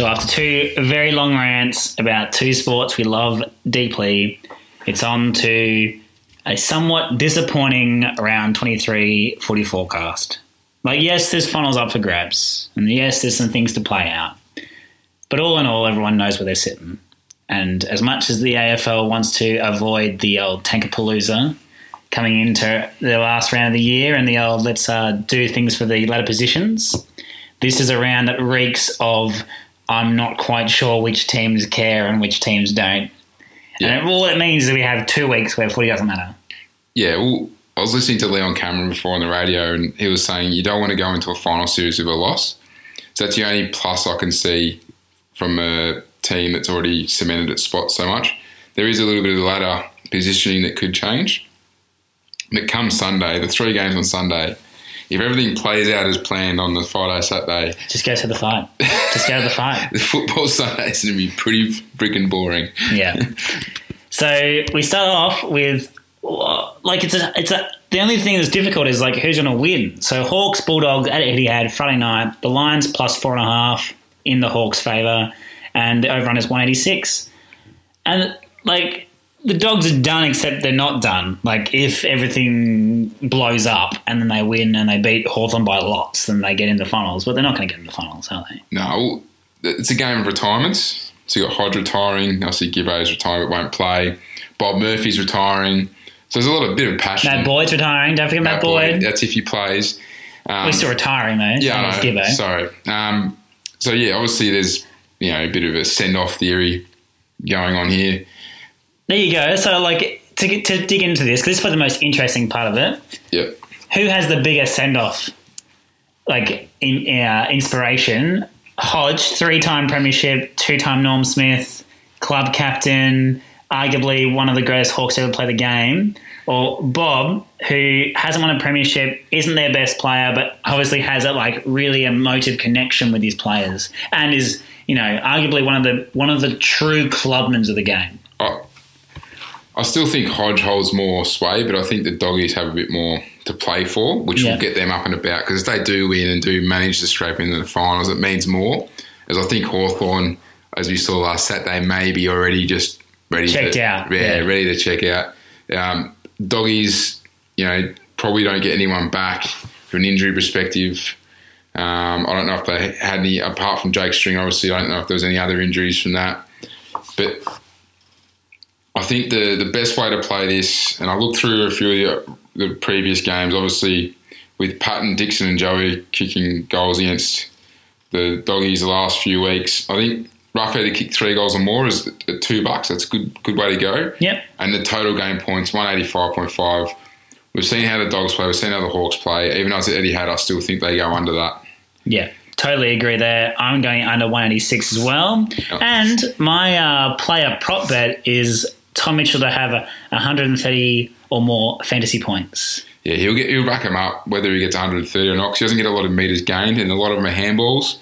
So after two very long rants about two sports we love deeply, it's on to a somewhat disappointing around 23 footy forecast. Like, yes, there's funnels up for grabs, and yes, there's some things to play out. But all in all, everyone knows where they're sitting. And as much as the AFL wants to avoid the old Tankapalooza coming into the last round of the year and the old let's uh, do things for the ladder positions, this is a round that reeks of I'm not quite sure which teams care and which teams don't. Yeah. And all it means is we have two weeks where footy doesn't matter. Yeah, well, I was listening to Leon Cameron before on the radio, and he was saying you don't want to go into a final series with a loss. So that's the only plus I can see from a team that's already cemented its spot so much. There is a little bit of the ladder positioning that could change. But come Sunday, the three games on Sunday, if everything plays out as planned on the Friday, Saturday, Just go to the fight. Just go to the fight. the football Sunday is going to be pretty freaking boring. Yeah. so we start off with like it's a it's a the only thing that's difficult is like who's going to win. So Hawks Bulldogs at Etihad Friday night. The Lions plus four and a half in the Hawks' favour, and the overrun is one eighty six. And like the dogs are done, except they're not done. Like if everything blows up and then they win and they beat Hawthorn by lots, then they get into finals. But they're not going to get in the finals, are they? No, it's a game of retirements. So you got Hodge retiring. Obviously, Gibbo's retiring, but won't play. Bob Murphy's retiring. So there's a lot of bit of passion. Matt Boyd's retiring. Don't forget Matt, Matt Boyd. That's if he plays. Um, He's still retiring though. yeah, so I. Sorry. Um, so yeah, obviously there's you know a bit of a send off theory going on here. There you go. So, like, to, get, to dig into this, 'cause this was the most interesting part of it. Yep. Who has the biggest send off, like, in, uh, inspiration? Hodge, three time premiership, two time Norm Smith, club captain, arguably one of the greatest Hawks to ever play the game. Or Bob, who hasn't won a premiership, isn't their best player, but obviously has a like really emotive connection with his players, and is you know arguably one of the one of the true clubmans of the game. I, I still think Hodge holds more sway, but I think the doggies have a bit more to play for, which Yeah. will get them up and about. Because if they do win and do manage to scrape into the finals, it means more. As I think Hawthorn, as we saw last Saturday, may be already just ready Checked to, out, Yeah, yeah. ready to check out. Um, doggies, you know, probably don't get anyone back from an injury perspective. Um, I don't know if they had any, apart from Jake String, obviously, I don't know if there was any other injuries from that. But I think the, the best way to play this, and I looked through a few of the, the previous games, obviously with Patton, Dixon, and Joey kicking goals against the doggies the last few weeks. I think Roughead to kick three goals or more is at two bucks. That's a good good way to go. Yep. And the total game points, 185.5. We've seen how the Dogs play. We've seen how the Hawks play. Even though it's Etihad, I still think they go under that. Yeah, totally agree there. I'm going under 186 as well. And my uh, player prop bet is Tom Mitchell to have a 130 or more fantasy points. Yeah, he'll get he'll back him up whether he gets 130 or not. 'cause he doesn't get a lot of meters gained, and a lot of them are handballs.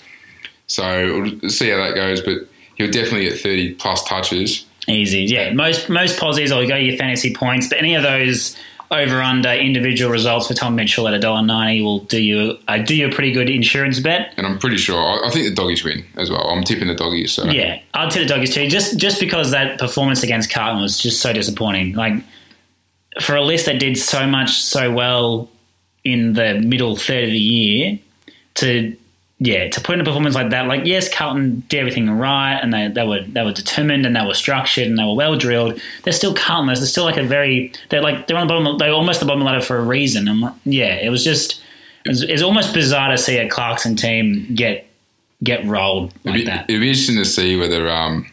So we'll see how that goes. But he'll definitely get 30 plus touches. Easy. Yeah, most most positives will go oh, to your fantasy points, but any of those over under individual results for Tom Mitchell at $1.90 will do you uh, do you a pretty good insurance bet. And I'm pretty sure I, I think the doggies win as well. I'm tipping the doggies. So Yeah, I'll tip the doggies too. Just just because that performance against Carlton was just so disappointing. Like for a list that did so much so well in the middle third of the year, to yeah, to put in a performance like that, like yes, Carlton did everything right, and they, they were they were determined and they were structured and they were well drilled. They're still Carlton. They're still like a very they're like they're on the bottom. They're almost the bottom ladder for a reason. And yeah, it was just it it's almost bizarre to see a Clarkson team get get rolled It'd like be, that. it'd be interesting to see whether um,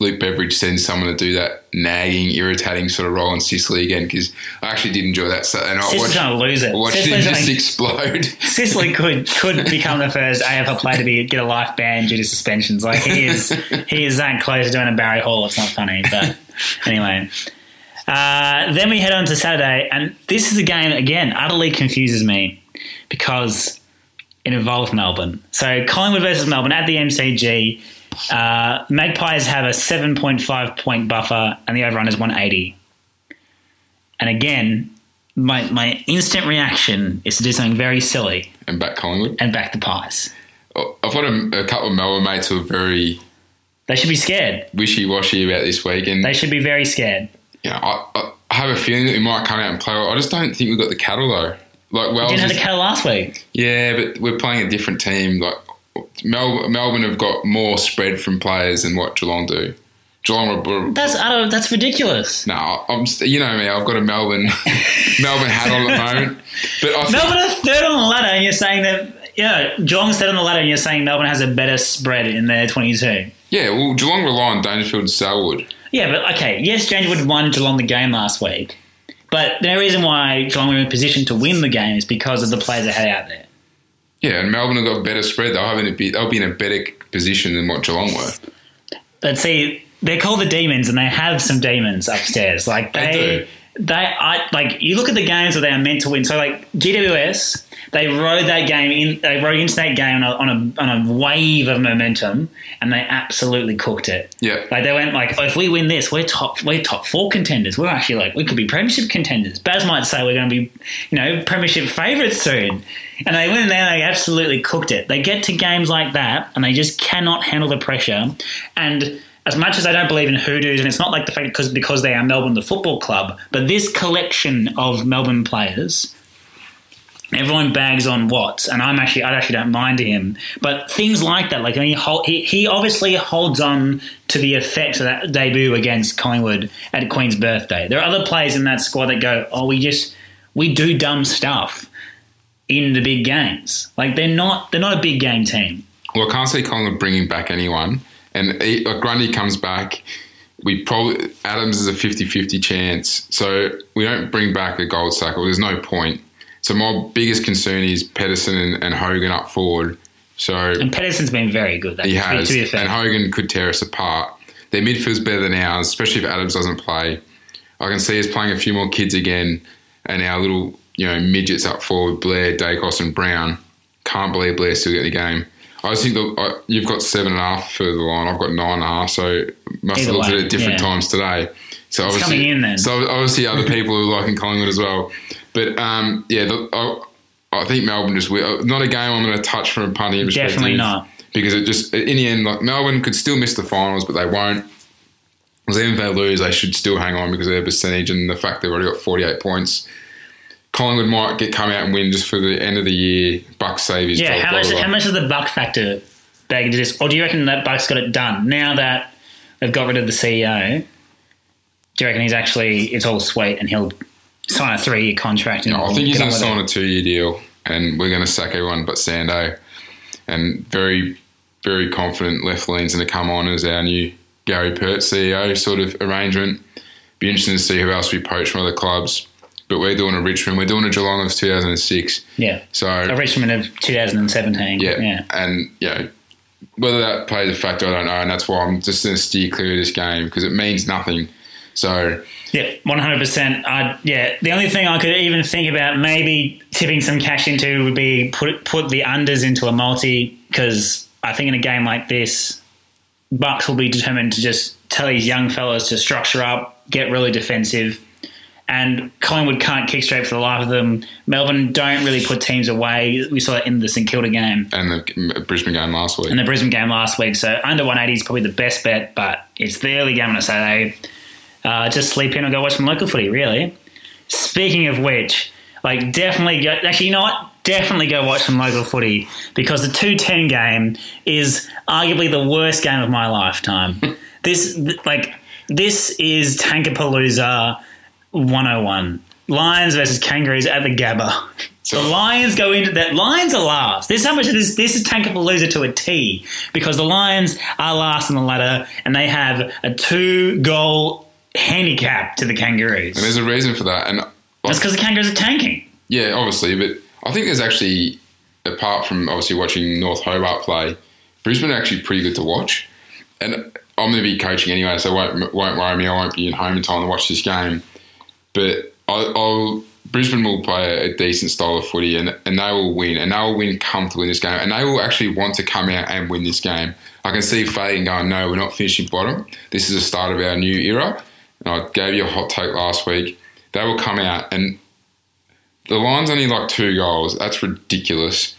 Luke Beveridge sends someone to do that nagging, irritating sort of role in Sicily again because I actually did enjoy that. So, and I Sicily's watched, to lose it. watched Sicily's just gonna- explode. Sicily could could become the first AFL player to be get a life ban due to suspensions. Like he is, he is that close to doing a Barry Hall. It's not funny, but anyway. Uh, then we head on to Saturday, and this is a game again utterly confuses me because it involves Melbourne. So Collingwood versus Melbourne at the MCG. Uh, Magpies have a seven point five point buffer, and the overrun is one eighty. And again, my my instant reaction is to do something very silly and back Collingwood. and back the pies. I've got a, a couple of Melbourne mates who are very They should be scared. wishy washy about this week, and They should be very scared. you know, I, I have a feeling that we might come out and play. I just don't think we've got the cattle though. Like Wells, Didn't have the cattle last week. yeah, but we're playing a different team. Like Mel, Melbourne have got more spread from players than what Geelong do. Geelong, were, That's I don't, that's ridiculous. no, I'm you know me. I've got a Melbourne Melbourne hat on at the moment, but I Melbourne are third on the ladder, and you're saying that yeah, Geelong's third on the ladder, and you're saying Melbourne has a better spread in their 22. yeah, well, Geelong rely on Dangerfield and Selwood. Yeah, but okay, yes, Dangerwood won Geelong the game last week, but the reason why Geelong were in a position to win the game is because of the players they had out there. Yeah, and Melbourne have got a better spread. They'll have in a bit, they'll be in a better position than what Geelong were. But see, they're called the demons, and they have some demons upstairs. Like They they, they, I like you look at the games where they are meant to win. So like GWS, they rode that game in. They rode into that game on a, on a on a wave of momentum, and they absolutely cooked it. Yeah, Like they went like, oh, if we win this, we're top, we're top four contenders. We're actually like, we could be premiership contenders. Baz might say we're going to be, you know, premiership favourites soon. And they went in there, and they absolutely cooked it. They get to games like that, and they just cannot handle the pressure. And as much as I don't believe in hoodoos, and it's not like the fact because because they are Melbourne the football club, but this collection of Melbourne players Everyone bags on Watts, and I'm actually I actually don't mind him. But things like that, like I mean, he, hold, he he obviously holds on to the effect of that debut against Collingwood at Queen's birthday. There are other players in that squad that go, "Oh, we just we do dumb stuff in the big games." Like they're not they're not a big game team. Well, I can't see Collingwood bringing back anyone. And he, like Grundy comes back, we probably Adams is a 50-50 chance. So we don't bring back a gold cycle. There's no point. So my biggest concern is Pedersen and, and Hogan up forward. So And Pedersen's been very good. That, he has, to be fair. and Hogan could tear us apart. Their midfield's better than ours, especially if Adams doesn't play. I can see us playing a few more kids again, and our little you know midgets up forward, Blair, Dacos, and Brown. Can't believe Blair still get the game. I just think uh, you've got seven and a half for the line. I've got nine and a half, so must Either have looked at it different yeah. times today. So It's obviously, coming in then. So obviously, other people are liking Collingwood as well. But um, yeah, the, I, I think Melbourne just will. Not a game I'm going to touch from a punting perspective. Definitely not. Because it just in the end, like Melbourne could still miss the finals, but they won't. Because even if they lose, they should still hang on because of their percentage and the fact they've already got 48 points. Collingwood might get come out and win just for the end of the year. Bucks save his Yeah, job, how blah, much, blah, blah. how much does the Buck factor bag into this? Or do you reckon that Buck's got it done now that they've got rid of the CEO? Do you reckon he's actually it's all sweet and he'll sign a three year contract? And No, I think he's going to sign it? a two year deal, and we're going to sack everyone but Sando. And very, very confident left lean's going to come on as our new Gary Pert CEO sort of arrangement. Be interesting to see who else we poach from other clubs. But we're doing a Richmond, we're doing a Geelong of 2006. Yeah, So a Richmond of 2017. yeah, yeah. and you know whether that plays a factor, I don't know, and that's why I'm just going to steer clear of this game because it means nothing. So Yeah, one hundred percent. I yeah. The only thing I could even think about maybe tipping some cash into would be put put the unders into a multi because I think in a game like this, Bucks will be determined to just tell these young fellas to structure up, get really defensive, and Collingwood can't kick straight for the life of them. Melbourne don't really put teams away. We saw that in the St Kilda game and the Brisbane game last week. and the Brisbane game last week. So under 180 is probably the best bet, but it's the early game on a Saturday. Uh, just sleep in or go watch some local footy, really. Speaking of which, like definitely go, actually, you know what? Definitely go watch some local footy because the 210 game is arguably the worst game of my lifetime. this, like, this is Tankapalooza 101. Lions versus Kangaroos at the Gabba. So- the Lions go into that. Lions are last. This is how much this. This is Tankapalooza to a T because the Lions are last in the ladder and they have a two goal handicap to the Kangaroos. and there's a reason for that. And like, That's because the Kangaroos are tanking. Yeah, obviously, but I think there's actually, apart from obviously watching North Hobart play, Brisbane are actually pretty good to watch. And I'm going to be coaching anyway, so won't, won't worry me. I won't be in home in time to watch this game. But I, I'll, Brisbane will play a decent style of footy and, and they will win, and they will win comfortably in this game. And they will actually want to come out and win this game. I can see Fagan going, no, we're not finishing bottom. This is the start of our new era. And I gave you a hot take last week. They will come out and the line's only like two goals. That's ridiculous.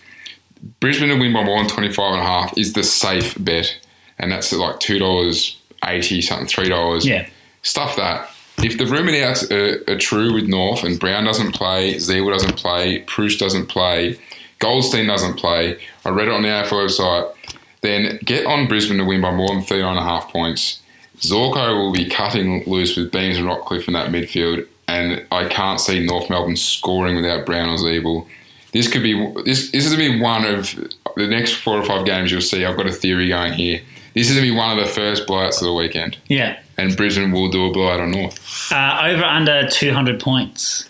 Brisbane to win by more than 25 and a half is the safe bet. And that's like $2.80, something, $3. Yeah. Stuff that. If the rumored outs are, are true with North and Brown doesn't play, Zewa doesn't play, Preuss doesn't play, Goldstein doesn't play, I read it on the AFL website, then get on Brisbane to win by more than 39 and a half points. Zorko will be cutting loose with Beams and Rockliff in that midfield, and I can't see North Melbourne scoring without Brown or Ziebell. This could be this. This is to be one of the next four or five games you'll see. I've got a theory going here. This is to be one of the first blowouts of the weekend, Yeah. And Brisbane will do a blowout on North. Uh, over under 200 points.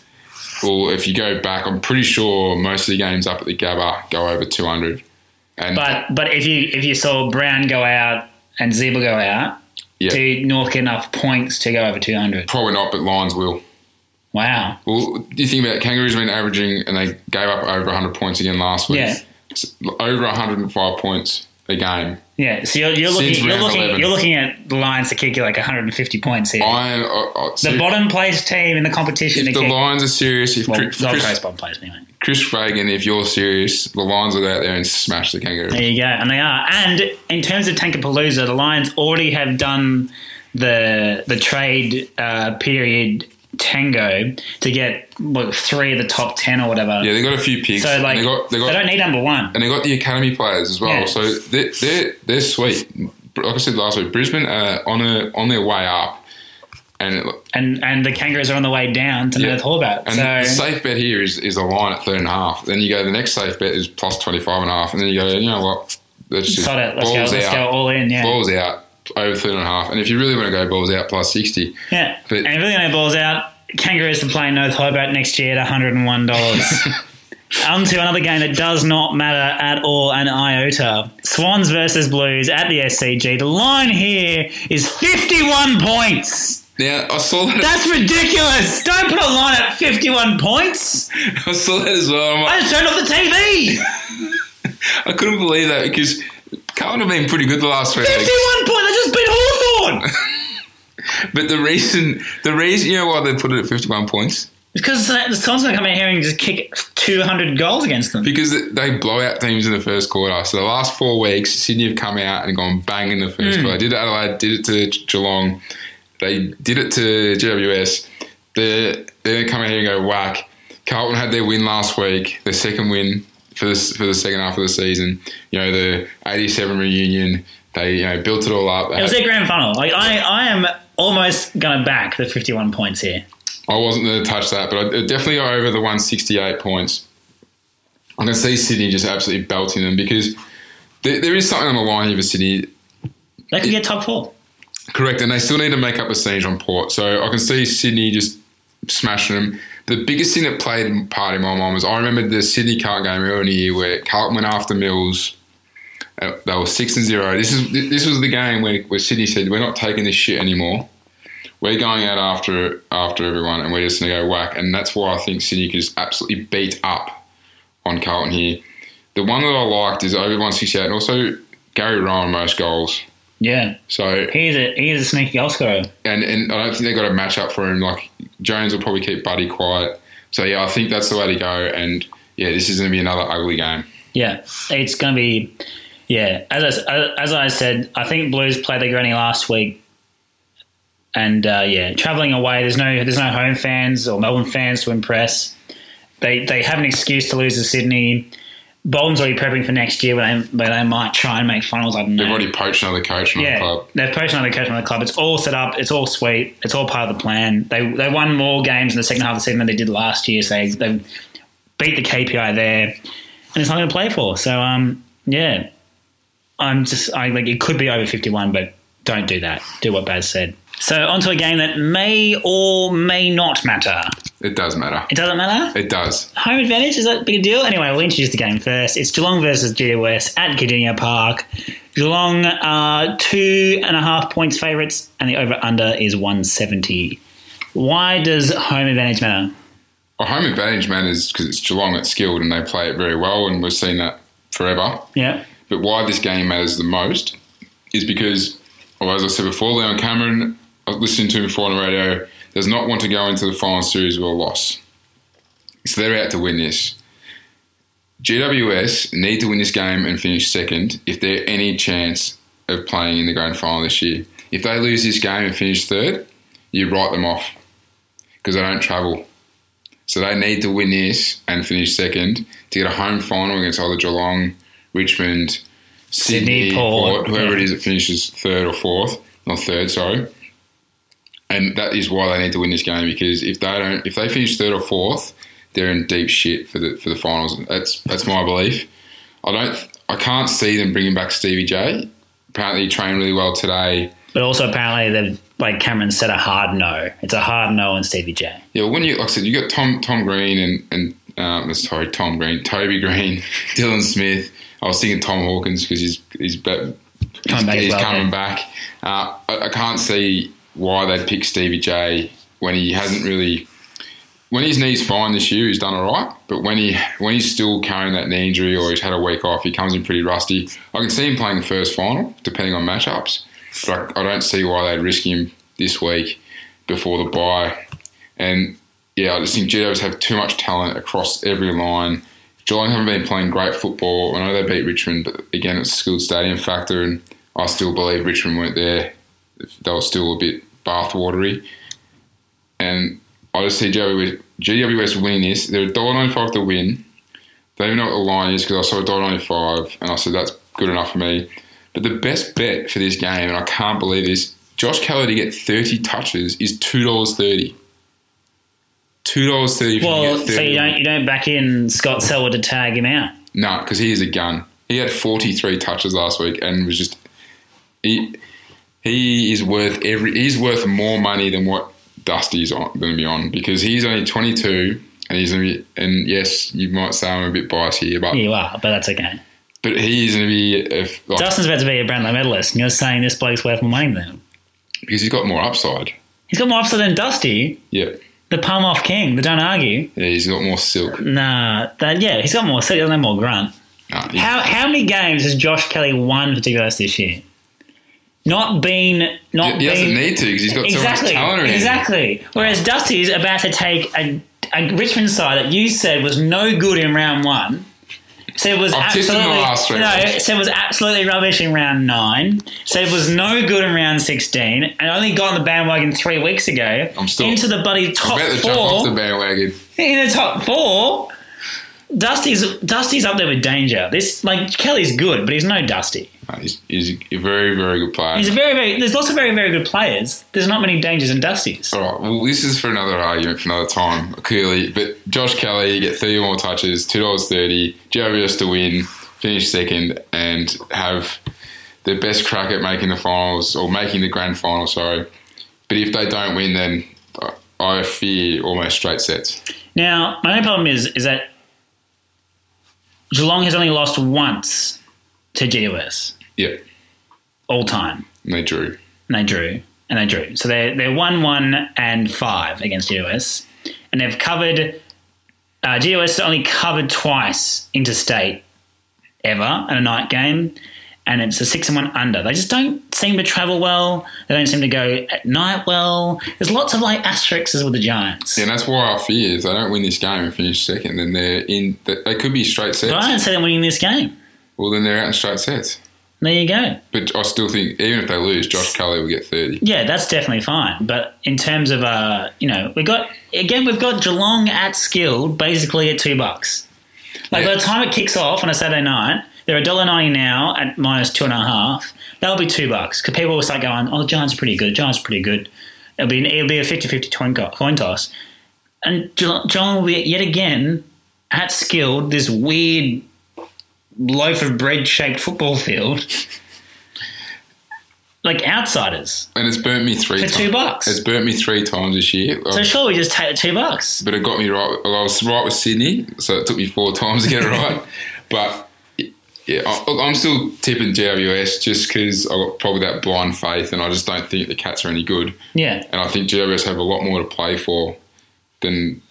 Well, if you go back, I'm pretty sure most of the games up at the Gabba go over 200. And But but if you if you saw Brown go out and Ziebell go out, Yeah. do North get enough points to go over 200? probably not, but Lions will. Wow. Well, do you think about it? Kangaroos have been averaging, and they gave up over 100 points again last week. Yeah. It's over 105 points game. Yeah. So you're, you're looking you're looking 11. you're looking at the Lions to kick you like 150 points here. I, I, I the see- bottom place team in the competition If the kick. Lions are serious, if well, Chris, Chris, bottom place anyway. Chris Fagan, if you're serious, the Lions will go out there and smash the Kangaroos. There you go, and they are. And in terms of Tankapalooza, the Lions already have done the the trade uh, period tango to get what, three of the top ten or whatever. Yeah, they got a few picks. So like they got, they got, they don't need number one. and they got the academy players as well. Yeah. So they're, they're they're sweet. Like I said last week, Brisbane are on a on their way up, and it, And and the Kangaroos are on the way down to Yeah. North Hobart. and So the safe bet here is, is a line at third and a half. Then you go the next safe bet is plus twenty five and a half, and then you go you know what let's just it. Let's go. Let's go all in. Yeah. balls out over third and a half. And if you really want to go balls out plus sixty, Yeah. But- and if you're going to balls out, Kangaroos are playing North Hobart next year at $101. On to another game that does not matter at all, an iota. Swans versus Blues at the SCG. The line here is 51 points. now I saw that That's ridiculous. Don't put a line at 51 points. I saw that as well. Like, I just turned off the TV. I couldn't believe that because Carlton have been pretty good the last three 51 weeks. points. Just beat Hawthorn. But the reason, the reason, you know why they put it at 51 points? Because the Swans going to come in here and just kick 200 goals against them. Because they blow out teams in the first quarter. So the last four weeks, Sydney have come out and gone bang in the first Hmm. quarter. They did it Adelaide, did it to Geelong, they did it to GWS. They're, they're going to come out here and go whack. Carlton had their win last week, their second win for this for the second half of the season. You know the '87 reunion. They you know built it all up. It was their grand final. Like I, I am almost going to back the 51 points here. I wasn't going to touch that, but I'd definitely go over the 168 points. I can see Sydney just absolutely belting them because there, there is something on the line here for Sydney. They could get top four. Correct, and they still need to make up the siege on Port. So I can see Sydney just smashing them. The biggest thing that played part in my mind was I remember the Sydney Carlton game earlier in the year where Carlton went after Mills. Uh, They were six and zero. This is this was the game where, where Sydney said, "We're not taking this shit anymore. We're going out after after everyone, and we're just going to go whack." And that's why I think Sydney could just absolutely beat up on Carlton here. The one that I liked is over one sixty eight, and also Gary Rohan most goals. Yeah, So he's a he's a sneaky goal scorer. and and I don't think they've got a match up for him. Like Jones will probably keep Buddy quiet. So yeah, I think that's the way to go. And yeah, this is going to be another ugly game. Yeah, it's going to be. Yeah, as I, as I said, I think Blues played their granny last week, and uh, yeah, traveling away. There's no there's no home fans or Melbourne fans to impress. They they have an excuse to lose to Sydney. Bolton's already prepping for next year, where they, where they might try and make finals. I don't know. They've already poached another coach from yeah, the club. they've poached another coach from the club. It's all set up. It's all sweet. It's all part of the plan. They they won more games in the second half of the season than they did last year. So they they beat the KPI there, and it's nothing to play for. So um yeah, I'm just I like it could be over 51, but don't do that. Do what Baz said. So onto a game that may or may not matter. It does matter. It doesn't matter. It does. Home advantage is that a big deal? Anyway, we'll introduce the game first. It's Geelong versus GWS at Kardinia Park. Geelong are two and a half points favourites, and the over under is 170. Why does home advantage matter? Well, home advantage matters because it's Geelong that's skilled and they play it very well, and we've seen that forever. Yeah, But why this game matters the most is because, well, as I said before, Leon Cameron, I was listening to him before on the radio, does not want to go into the final series with a loss. So they're out to win this. GWS need to win this game and finish second if they're any chance of playing in the grand final this year. If they lose this game and finish third, you write them off because they don't travel. So they need to win this and finish second to get a home final against either Geelong, Richmond, Sydney, Sydney, Port, Port, whoever it yeah. is that finishes third or fourth, not third, sorry. And that is why they need to win this game because if they don't, if they finish third or fourth, they're in deep shit for the for the finals. That's that's my belief. I don't, I can't see them bringing back Stevie J. Apparently, he trained really well today. But also apparently they've like Cameron said a hard no. It's a hard no on Stevie J. Yeah, when you like I said, you got Tom Tom Green and and um, sorry Tom Green, Toby Greene, Dylan Smith. I was thinking Tom Hawkins because he's he's ba- Coming back he's well, coming yeah. back. Uh, I, I can't see why they'd pick Stevie J when he hasn't really. When his knee's fine this year, he's done all right. But when he when he's still carrying that knee injury or he's had a week off, he comes in pretty rusty. I can see him playing the first final, depending on matchups. But I, I don't see why they'd risk him this week before the bye. And yeah, I just think GWS have too much talent across every line. Geelong haven't been playing great football. I know they beat Richmond, but again, it's a skilled stadium factor, and I still believe Richmond weren't there. They were still a bit bathwatery. And I just see GWS, GWS winning this. They're $1.95 to win. Don't even know what the line is because I saw $1.95 and I said that's good enough for me. But the best bet for this game, and I can't believe this, Josh Kelly to get 30 touches is $2.30. $2.30 for you Well, 30. so you don't you don't back in Scott Selwood to tag him out. No, because he is a gun. He had 43 touches last week and was just he he is worth every he's worth more money than what Dusty's on going to be on because he's only 22 and he's to be and yes, you might say I'm a bit biased here, but You are, but that's okay. but he's going to be if, like, Dustin's about to be a Brownlow medalist, and you're saying this bloke's worth more money than him. because he's got more upside. He's got more upside than Dusty, Yeah, the palm off king. But don't argue. yeah, he's got more silk. Nah, that, yeah, he's got more. So he doesn't have more grunt. Nah, he- How how many games has Josh Kelly won for GWS this year? Not been, not he doesn't been need to because he's got exactly, so much talent around. him. exactly. Whereas Dusty's about to take a, a Richmond side that you said was no good in round one. Said was I've tipped in the absolutely no. Said was absolutely rubbish in round nine. Said was no good in round sixteen, and only got on the bandwagon three weeks ago. I'm still- into the buddy top About to jump off the bandwagon. In the top four, Dusty's Dusty's up there with danger. This like Kelly's good, but he's no Dusty. Nah, he's, he's a very very good player. He's a very very. There's lots of very very good players. There's not many dangers in Dustys. All right. Well, this is for another argument for another time, clearly. But Josh Kelly, you get 30 more touches, $2.30, GWS to win, finish second, and have the best crack at making the finals, or making the grand final, sorry. But if they don't win, then I- I fear almost straight sets. Now, my only problem is is that Geelong has only lost once to GWS Yeah, all time. and they drew. And they drew. And they drew. So they're, they're 1 1 and 5 against GWS. And they've covered. Uh, GWS only covered twice interstate ever in a night game. And it's a 6 and 1 under. They just don't seem to travel well. They don't seem to go at night well. There's lots of like asterisks with the Giants. Yeah, and that's why I fear if they don't win this game and finish second, then they're in. They could be straight sets. But I don't see them winning this game. Well, then they're out in straight sets. There you go. But I still think, even if they lose, Josh Kelly will get 30. Yeah, that's definitely fine. But in terms of uh, you know, we got again we've got Geelong at skilled basically at two bucks. Like by the time it kicks off on a Saturday night, they're a dollar ninety now at minus two and a half. That'll be two bucks because people will start going, "Oh, the Giants are pretty good. Giants are pretty good." It'll be it'll be a 50-50 coin coin toss, and Geelong Geelong will be yet again at skilled this weird loaf of bread shaped football field. Like outsiders And it's burnt me three for times. two bucks. It's burnt me three times this year. So sure, we just take the two bucks. but it got me right. I was right with Sydney, so it took me four times to get it right. but yeah, I, I'm still tipping GWS just because I've got probably that blind faith, and I just don't think the Cats are any good. Yeah, And I think GWS have a lot more to play for than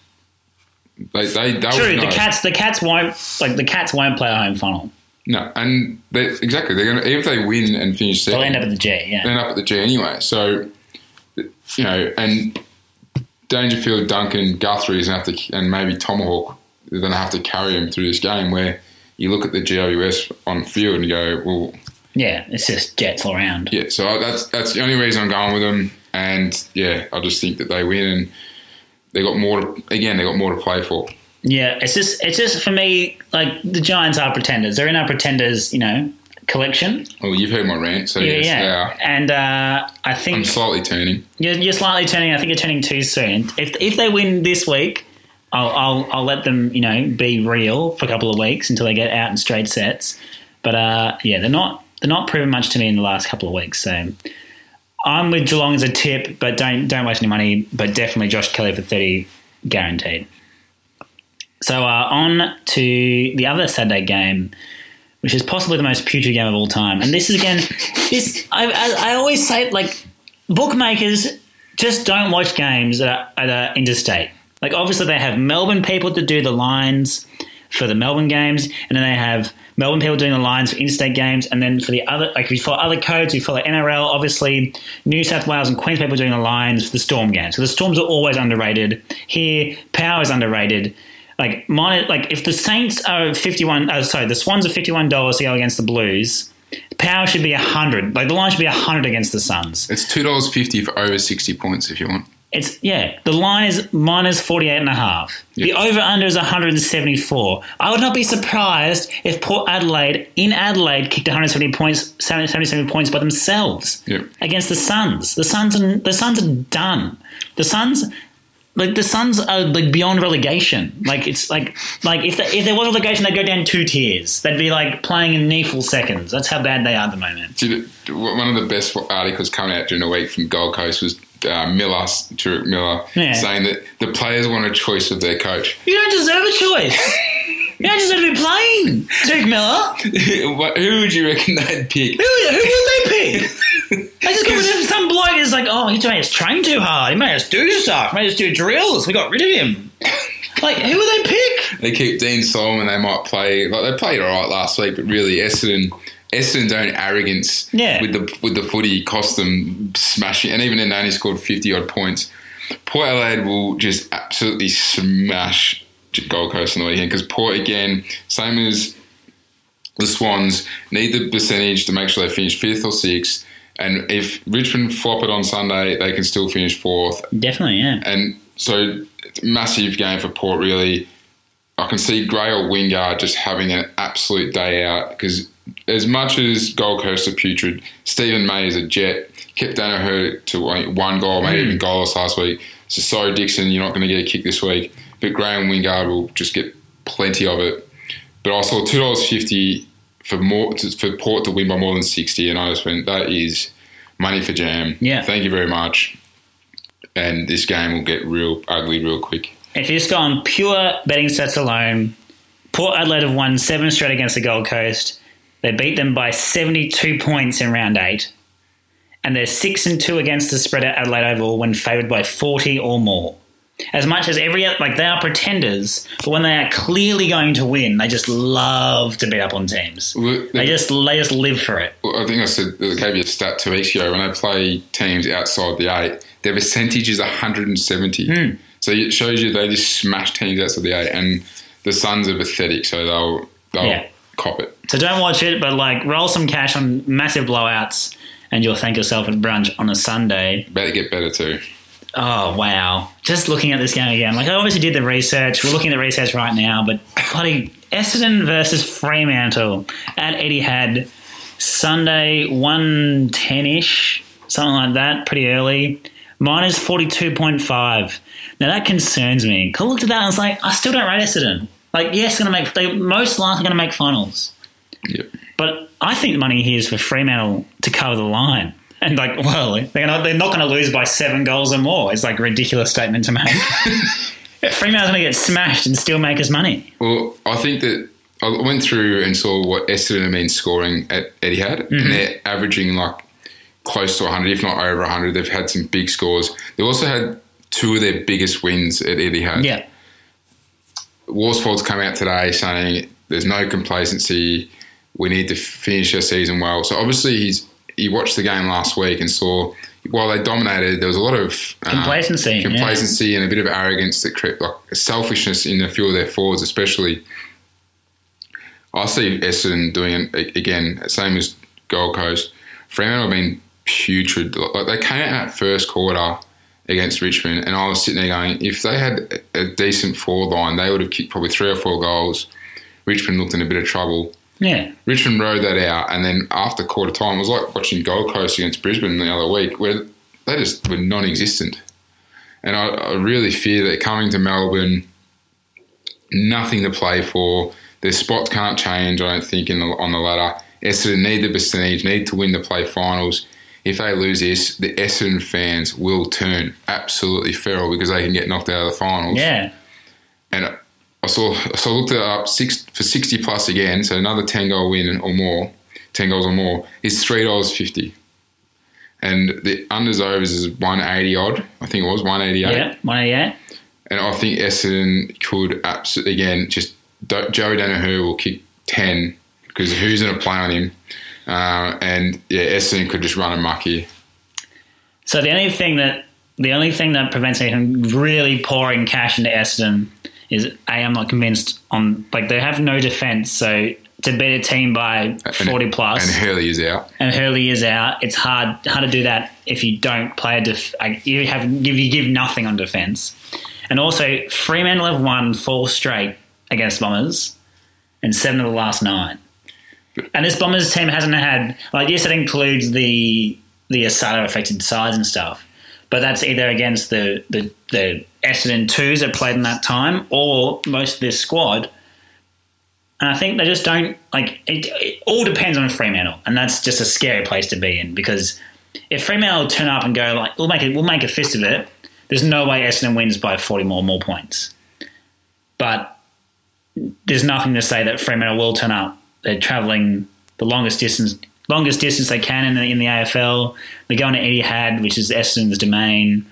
they. They, true. The cats, the cats won't like the cats won't play a home final. No, and they, exactly. They're gonna if they win and finish second, They'll end up at the G. Yeah, end up at the G anyway. So, you know, and Dangerfield, Duncan, Guthrie is going to have to, and maybe Tomahawk they're going to have to carry him through this game. Where you look at the GWS on field and you go, well, Yeah, it's just jets all around. yeah. So that's that's the only reason I'm going with them. And yeah, I just think that they win and they got more. To, again, they got more to play for. Yeah, it's just it's just for me like the Giants are pretenders. They're in our pretenders, you know, collection. Well, you've heard my rant, so Yeah, yes, yeah. they are. And uh, I think I'm slightly turning. you're, you're slightly turning. I think you're turning too soon. If if they win this week, I'll, I'll I'll let them you know be real for a couple of weeks until they get out in straight sets. But uh, yeah, they're not they're not proving much to me in the last couple of weeks. So I'm with Geelong as a tip, but don't don't waste any money. But definitely Josh Kelly for thirty guaranteed. So uh, on to the other Saturday game, which is possibly the most putrid game of all time. And this is again, this I, I, I always say like bookmakers just don't watch games that are, that are interstate. Like obviously they have Melbourne people to do the lines for the Melbourne games, and then they have Melbourne people doing the lines for interstate games, and then for the other like if you follow other codes, you follow NRL, obviously New South Wales and Queens people doing the lines for the Storm games. So the Storms are always underrated. Here, Power is underrated. Like like if the Saints are fifty one, uh, sorry, the Swans are fifty one dollars to go against the Blues. Power should be hundred. Like the line should be hundred against the Suns. It's two dollars fifty for over sixty points if you want. It's yeah. The line is minus 48 and a half. The over under is 174. I would not be surprised if Port Adelaide in Adelaide kicked 170 points, 77 points by themselves Yep. against the Suns. The Suns are the Suns are done. The Suns. Like the Suns are like beyond relegation. Like it's like like if the, if there was a relegation, they'd go down two tiers. They'd be like playing in needful seconds. That's how bad they are at the moment. One of the best articles coming out during the week from Gold Coast was uh, Miller, Touk Miller, Yeah. saying that the players want a choice of their coach. You don't deserve a choice. you don't deserve to be playing. Duke Miller. Who would you reckon they'd pick? Who, who would they pick? They just got some bloke who's like, oh, he made us train too hard. He made us do stuff. He made us do drills. We got rid of him. Like, who would they pick? They keep Dean Solomon. They might play like they played all right last week, but really Essendon, Essendon's own arrogance Yeah. with the with the footy cost them smashing. And even only scored fifty odd points. Port Adelaide will just absolutely smash Gold Coast on the weekend because Port again, same as the Swans, need the percentage to make sure they finish fifth or sixth. And if Richmond flop it on Sunday, they can still finish fourth. Definitely, yeah. And so, it's massive game for Port, really. I can see Gray or Wingard just having an absolute day out because, as much as Gold Coast are putrid, Steven May is a jet. Kept Daniher to one goal, maybe mm. even goalless last week. So, sorry, Dixon, you're not going to get a kick this week. But Gray and Wingard will just get plenty of it. But I saw $2.50 for, more, for Port to win by more than 60 and I just went, that is money for jam. Yeah. Thank you very much and this game will get real ugly real quick. If you just go on pure betting stats alone, Port Adelaide have won seven straight against the Gold Coast. They beat them by 72 points in round eight. And they're 6 and 2 against the spread at Adelaide Oval when favoured by 40 or more. As much as every, like, they are pretenders, but when they are clearly going to win, they just love to beat up on teams. Well, They just, they just live for it. I think I said I gave you a stat two weeks ago when they play teams outside the eight, their percentage is 170. Hmm. So it shows you they just smash teams outside the eight, and the Suns are pathetic, so they'll they'll Yeah. cop it. So don't watch it, but, like, roll some cash on massive blowouts, and you'll thank yourself at brunch on a Sunday. Better get better too. Oh wow! Just looking at this game again, like I obviously did the research. We're looking at the research right now, but bloody Essendon versus Fremantle at Etihad Sunday one ten ish, something like that, pretty early. Minus forty two point five. Now that concerns me. I looked at that and I was like, I still don't rate Essendon. Like, yes, going to make they most likely going to make finals, Yep. but I think the money here is for Fremantle to cover the line. And like, well, they're not, they're not going to lose by seven goals or more. It's like a ridiculous statement to make. Fremantle going to get smashed and still make us money. Well, I think that I went through and saw what Essendon have been scoring at Etihad, Mm-hmm. and they're averaging like close to 100, if not over 100. They've had some big scores. They've also had two of their biggest wins at Etihad. Yeah, Worsfold's come out today saying there's no complacency. We need to finish our season well. So obviously he's he watched the game last week and saw while they dominated, there was a lot of uh, Complacency, yeah. complacency, and a bit of arrogance that crept, like selfishness in a few of their forwards, especially. I see Essendon doing it again, same as Gold Coast. Fremantle have been putrid. Like they came out in that first quarter against Richmond, and I was sitting there going, if they had a decent forward line, they would have kicked probably three or four goals. Richmond looked in a bit of trouble. Yeah. Richmond rode that out, and then after quarter time, it was like watching Gold Coast against Brisbane the other week, where they just were non-existent. And I, I really fear that coming to Melbourne, nothing to play for. Their spots can't change. I don't think in the, on the ladder. Essendon need the percentage, need to win the play finals. If they lose this, the Essendon fans will turn absolutely feral because they can get knocked out of the finals. Yeah. And I saw, so I looked it up six for sixty plus again, so another ten goal win or more, ten goals or more is three dollars fifty, and the unders overs is one eighty odd. I think it was one eighty eight. Yeah. One yeah. And I think Essendon could absolutely again just Do- Joe Daniher will kick ten because who's going to play on him? Uh, and yeah, Essendon could just run amok here. So the only thing that the only thing that prevents me from really pouring cash into Essendon is a I'm not convinced on like they have no defense. So to beat a team by forty plus And Hurley is out. and Hurley is out, it's hard hard to do that if you don't play a def- like, you have give you give nothing on defense. And also Fremantle have won four straight against Bombers and seven of the last nine. And this Bombers team hasn't had like yes, it includes the the Asada affected sides and stuff, but that's either against the the, the Essendon twos that played in that time or most of this squad. And I think they just don't like it, it. all depends on Fremantle, and that's just a scary place to be in because if Fremantle turn up and go like we'll make it, we'll make a fist of it. There's no way Essendon wins by forty more more points. But there's nothing to say that Fremantle will turn up. They're travelling the longest distance, longest distance they can in the, in the AFL. They're going to Etihad, which is Essendon's domain.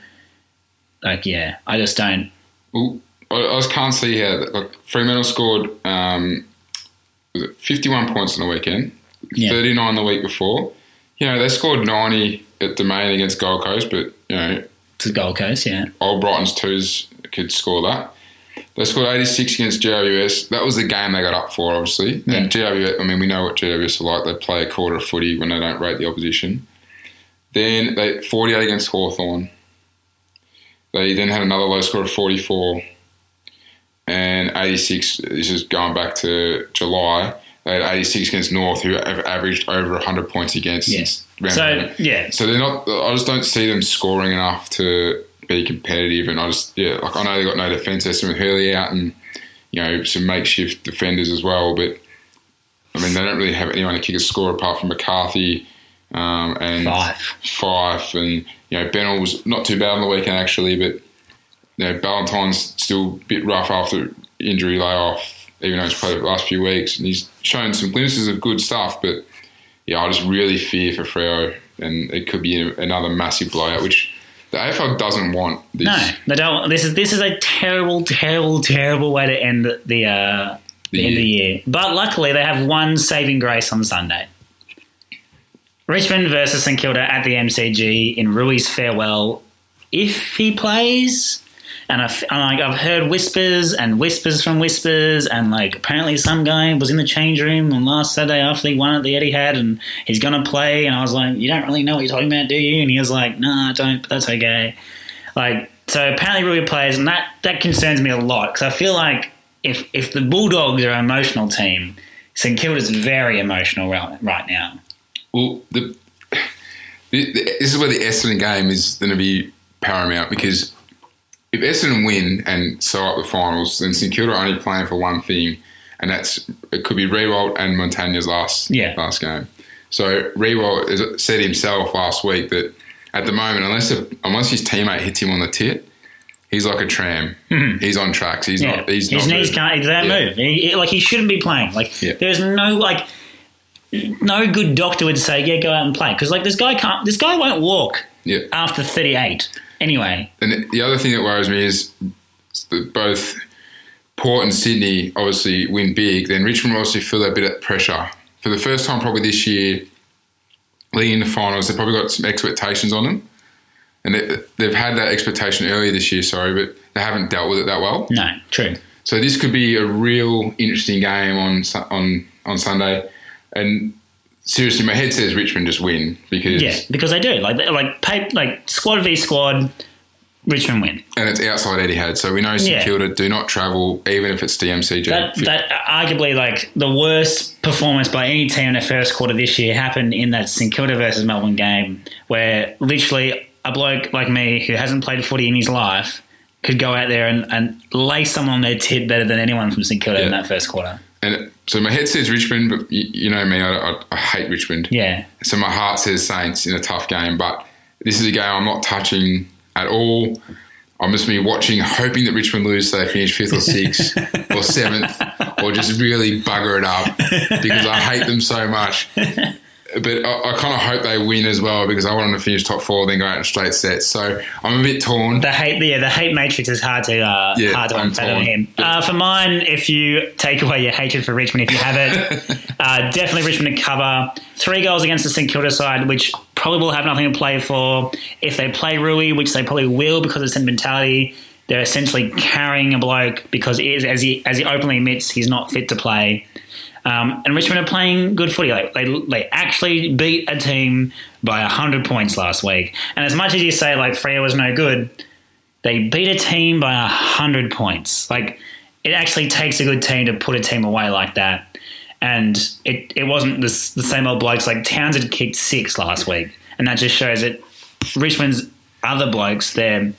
Like, yeah, I just don't. Well, I just can't see how that, like Fremantle scored um, was it 51 points in the weekend, Yeah. 39 the week before. You know, they scored 90 at Domain against Gold Coast, but you know, To Gold Coast, yeah. Old Brighton's twos could score that. They scored 86 against GWS. That was the game they got up for, obviously. Yeah. And GWS, I mean, we know what GWS are like. They play a quarter of footy when they don't rate the opposition. Then they 48 against Hawthorn. They then had another low score of 44 and 86. This is going back to July. They had 86 against North, who have averaged over 100 points against. Yeah. So, yeah. So they're not. I just don't see them scoring enough to be competitive. And I just yeah, like I know they got no defense system with Hurley out and you know some makeshift defenders as well. But I mean they don't really have anyone to kick a score apart from McCarthy um, and Fyfe. Fyfe and you know Bennell was not too bad on the weekend actually, but you know Ballantyne's still a bit rough after injury layoff. Even though he's played the last few weeks, and he's shown some glimpses of good stuff, but yeah, I just really fear for Freo, and it could be another massive blowout, which the AFL doesn't want. This. No, they don't. This is this is a terrible, terrible, terrible way to end the the, uh, the The end of the year. But luckily, they have one saving grace on Sunday. Richmond versus St Kilda at the MCG in Roo's farewell. If he plays, and I've, I've heard whispers and whispers from whispers, and like apparently some guy was in the change room on last Saturday after he won at the Etihad, and he's gonna play. And I was like, "You don't really know what you're talking about, do you?" And he was like, "Nah, I don't, but that's okay." Like, so apparently Rui plays, and that that concerns me a lot because I feel like if if the Bulldogs are an emotional team, St Kilda's very emotional right, right now. Well, the, the, the, this is where the Essendon game is going to be paramount because if Essendon win and sew up the finals, then St Kilda are only playing for one thing, and that's it could be Riewoldt and Montagna's last Yeah. last game. So Riewoldt said himself last week that at the moment, unless a, unless his teammate hits him on the tit, he's like a tram. Mm-hmm. He's on tracks. He's Yeah, not. He's his not knees moving. can't. They don't Yeah. move. He, he- like he shouldn't be playing. Like Yeah. there's no like no good doctor would say yeah go out and play because like this guy can't. This guy won't walk Yeah. after 38. Anyway, And the other thing that worries me is that both Port and Sydney obviously win big, then Richmond will obviously feel that bit of pressure. For the first time probably this year, leading the finals, they've probably got some expectations on them. and they, they've had that expectation earlier this year. Sorry, but they haven't dealt with it that well. No, true. So this could be a real interesting game on on on Sunday. And seriously, my head says Richmond just win because Yeah, because they do like like pay, like squad v squad. Richmond win. and it's outside Etihad, so we know St Yeah. Kilda do not travel even if it's DMCG. That that arguably like the worst performance by any team in the first quarter this year happened in that St Kilda versus Melbourne game, where literally a bloke like me who hasn't played footy in his life could go out there and, and lay someone on their tit better than anyone from St Kilda in that first quarter. and so my head says Richmond, but you, you know me, I, I, I hate Richmond. Yeah, So my heart says Saints in a tough game, but this is a game I'm not touching at all. I'm just be watching, hoping that Richmond lose, so they finish fifth or sixth or seventh, or just really bugger it up because I hate them so much. But I, I kind of hope they win as well because I want them to finish top four, then go out in straight sets. So I'm a bit torn. the hate yeah the hate matrix is hard to uh, Yeah, hard to unfathom him. Uh, for mine, if you take away your hatred for Richmond, if you have it, uh, definitely Richmond to cover three goals against the St Kilda side, which probably will have nothing to play for. If they play Roo, which they probably will because of sentimentality, they're essentially carrying a bloke because is, as he as he openly admits he's not fit to play. Um, and Richmond are playing good footy. Like they, they actually beat a team by 100 points last week. And as much as you say, like, Freo was no good, they beat a team by 100 points. Like, it actually takes a good team to put a team away like that. And it, it wasn't the same old blokes. Like, Townsend kicked six last week. And that just shows that Richmond's other blokes, they're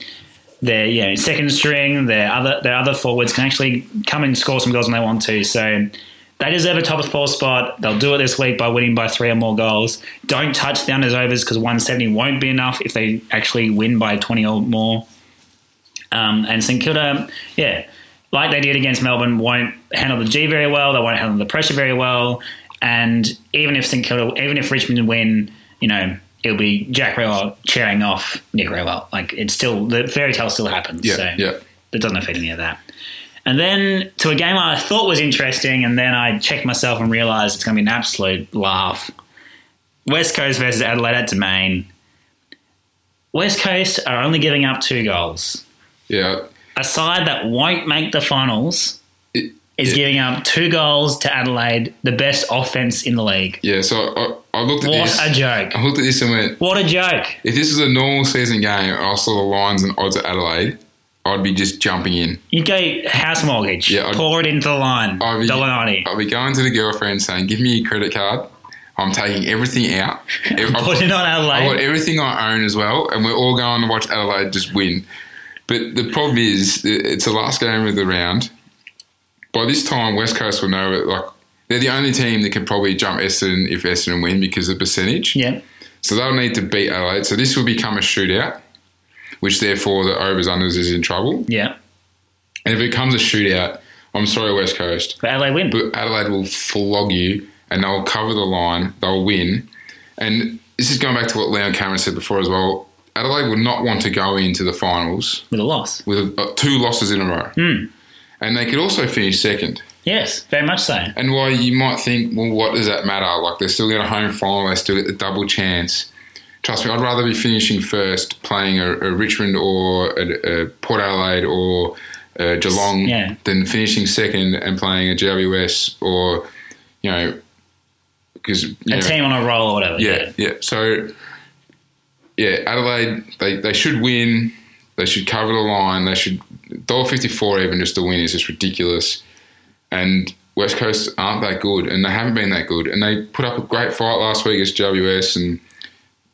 their you know second string, their other their other forwards can actually come and score some goals when they want to. So they deserve a top four spot. They'll do it this week by winning by three or more goals. Don't touch the unders overs because 170 won't be enough if they actually win by 20 or more. Um, and St Kilda, yeah, like they did against Melbourne, won't handle the G very well. They won't handle the pressure very well. And even if St Kilda, even if Richmond win, you know, it'll be Jack Riewoldt cheering off Nick Riewoldt. Like it's still the fairy tale still happens. Yeah, so yeah. it doesn't affect any of that. And then to a game I thought was interesting, and then I checked myself and realised it's going to be an absolute laugh. West Coast versus Adelaide at Domain. West Coast are only giving up two goals. Yeah, A side that won't make the finals It- is giving up two goals to Adelaide, the best offense in the league. yeah. So I, I looked at What this. What a joke! I looked at this and went, What a joke! if this was a normal season game and I saw the lines and odds at Adelaide, I'd be just jumping in. You go house mortgage, Yeah, I'd- pour it into the line, I'd be, I'd be going to the girlfriend saying, "Give me your credit card. I'm taking everything out. I've got- put it on I Adelaide. want everything I own as well, and we're all going to watch Adelaide just win. But the problem is, it's the last game of the round. By this time, West Coast will know it. Like they're the only team that can probably jump Essendon if Essendon win because of the percentage. yeah, So they'll need to beat Adelaide. So this will become a shootout, which therefore the overs unders is in trouble. yeah. And if it comes a shootout, I'm sorry, West Coast, But Adelaide win. but Adelaide will flog you and they'll cover the line, they'll win. And this is going back to what Leon Cameron said before as well. Adelaide would not want to go into the finals with a loss. with uh, two losses in a row. And they could also finish second. Yes, very much so. And while you might think, well, what does that matter? Like, they're still get a home final, they still get the double chance. Trust me, I'd rather be finishing first playing a, a Richmond or a, a Port Adelaide or a Geelong Yeah. than finishing second and playing a GWS or, you know, because A know, team on a roll or whatever. yeah, yeah. So, yeah, Adelaide, they, they should win. They should cover the line. They should dollar fifty four even just to win is just ridiculous. And West Coast aren't that good, and they haven't been that good. And they put up a great fight last week against GWS, and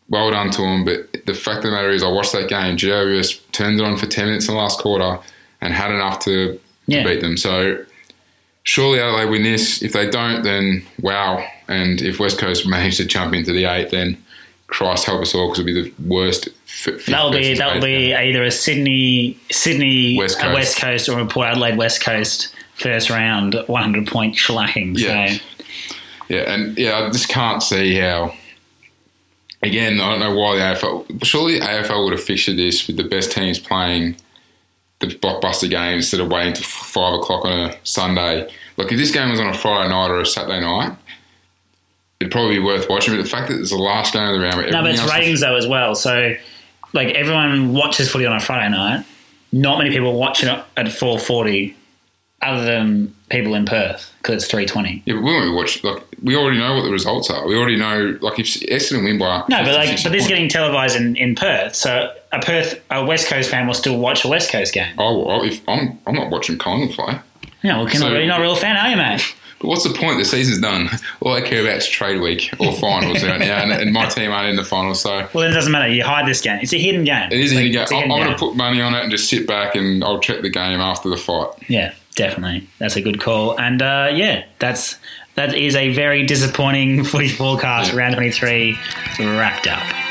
well done to them. But the fact of the matter is, I watched that game. GWS turned it on for ten minutes in the last quarter and had enough to, to beat them. So surely Adelaide win this. If they don't, then wow. And if West Coast manage to jump into the eight, then Christ help us all because it'll be the worst. That'll be that'll be game. either a Sydney Sydney West Coast. Coast, West Coast or a Port Adelaide West Coast first round 100 point shellacking. Yeah. So yeah, and yeah, I just can't see how. Again, I don't know why the AFL. Surely AFL would have fixtured this with the best teams playing the blockbuster game instead of waiting to five o'clock on a Sunday. Like if this game was on a Friday night or a Saturday night, it'd probably be worth watching. But the fact that it's the last game of the round, no, but it's ratings though as well. So like everyone watches footy on a Friday night. Not many people watch it at four forty, other than people in Perth because it's three twenty. Yeah, but we won't watch. Like we already know what the results are. We already know. Like if Essendon win by No, but like, but this is getting televised in, in Perth, so a Perth, a West Coast fan will still watch a West Coast game. Oh, well, if I'm, I'm not watching Collingwood play. Yeah, well, So- you're not a real fan, are you, mate? But what's the point? The season's done. All I care about is trade week or finals right now, and, and my team aren't in the finals, so Well, then it doesn't matter. You hide this game. It's a hidden game. it is a hidden game. hidden I'm going to put money on it and just sit back and I'll check the game after the fight. Yeah, definitely. That's a good call. And uh, yeah, that's that is a very disappointing footy forecast. Round twenty three wrapped up.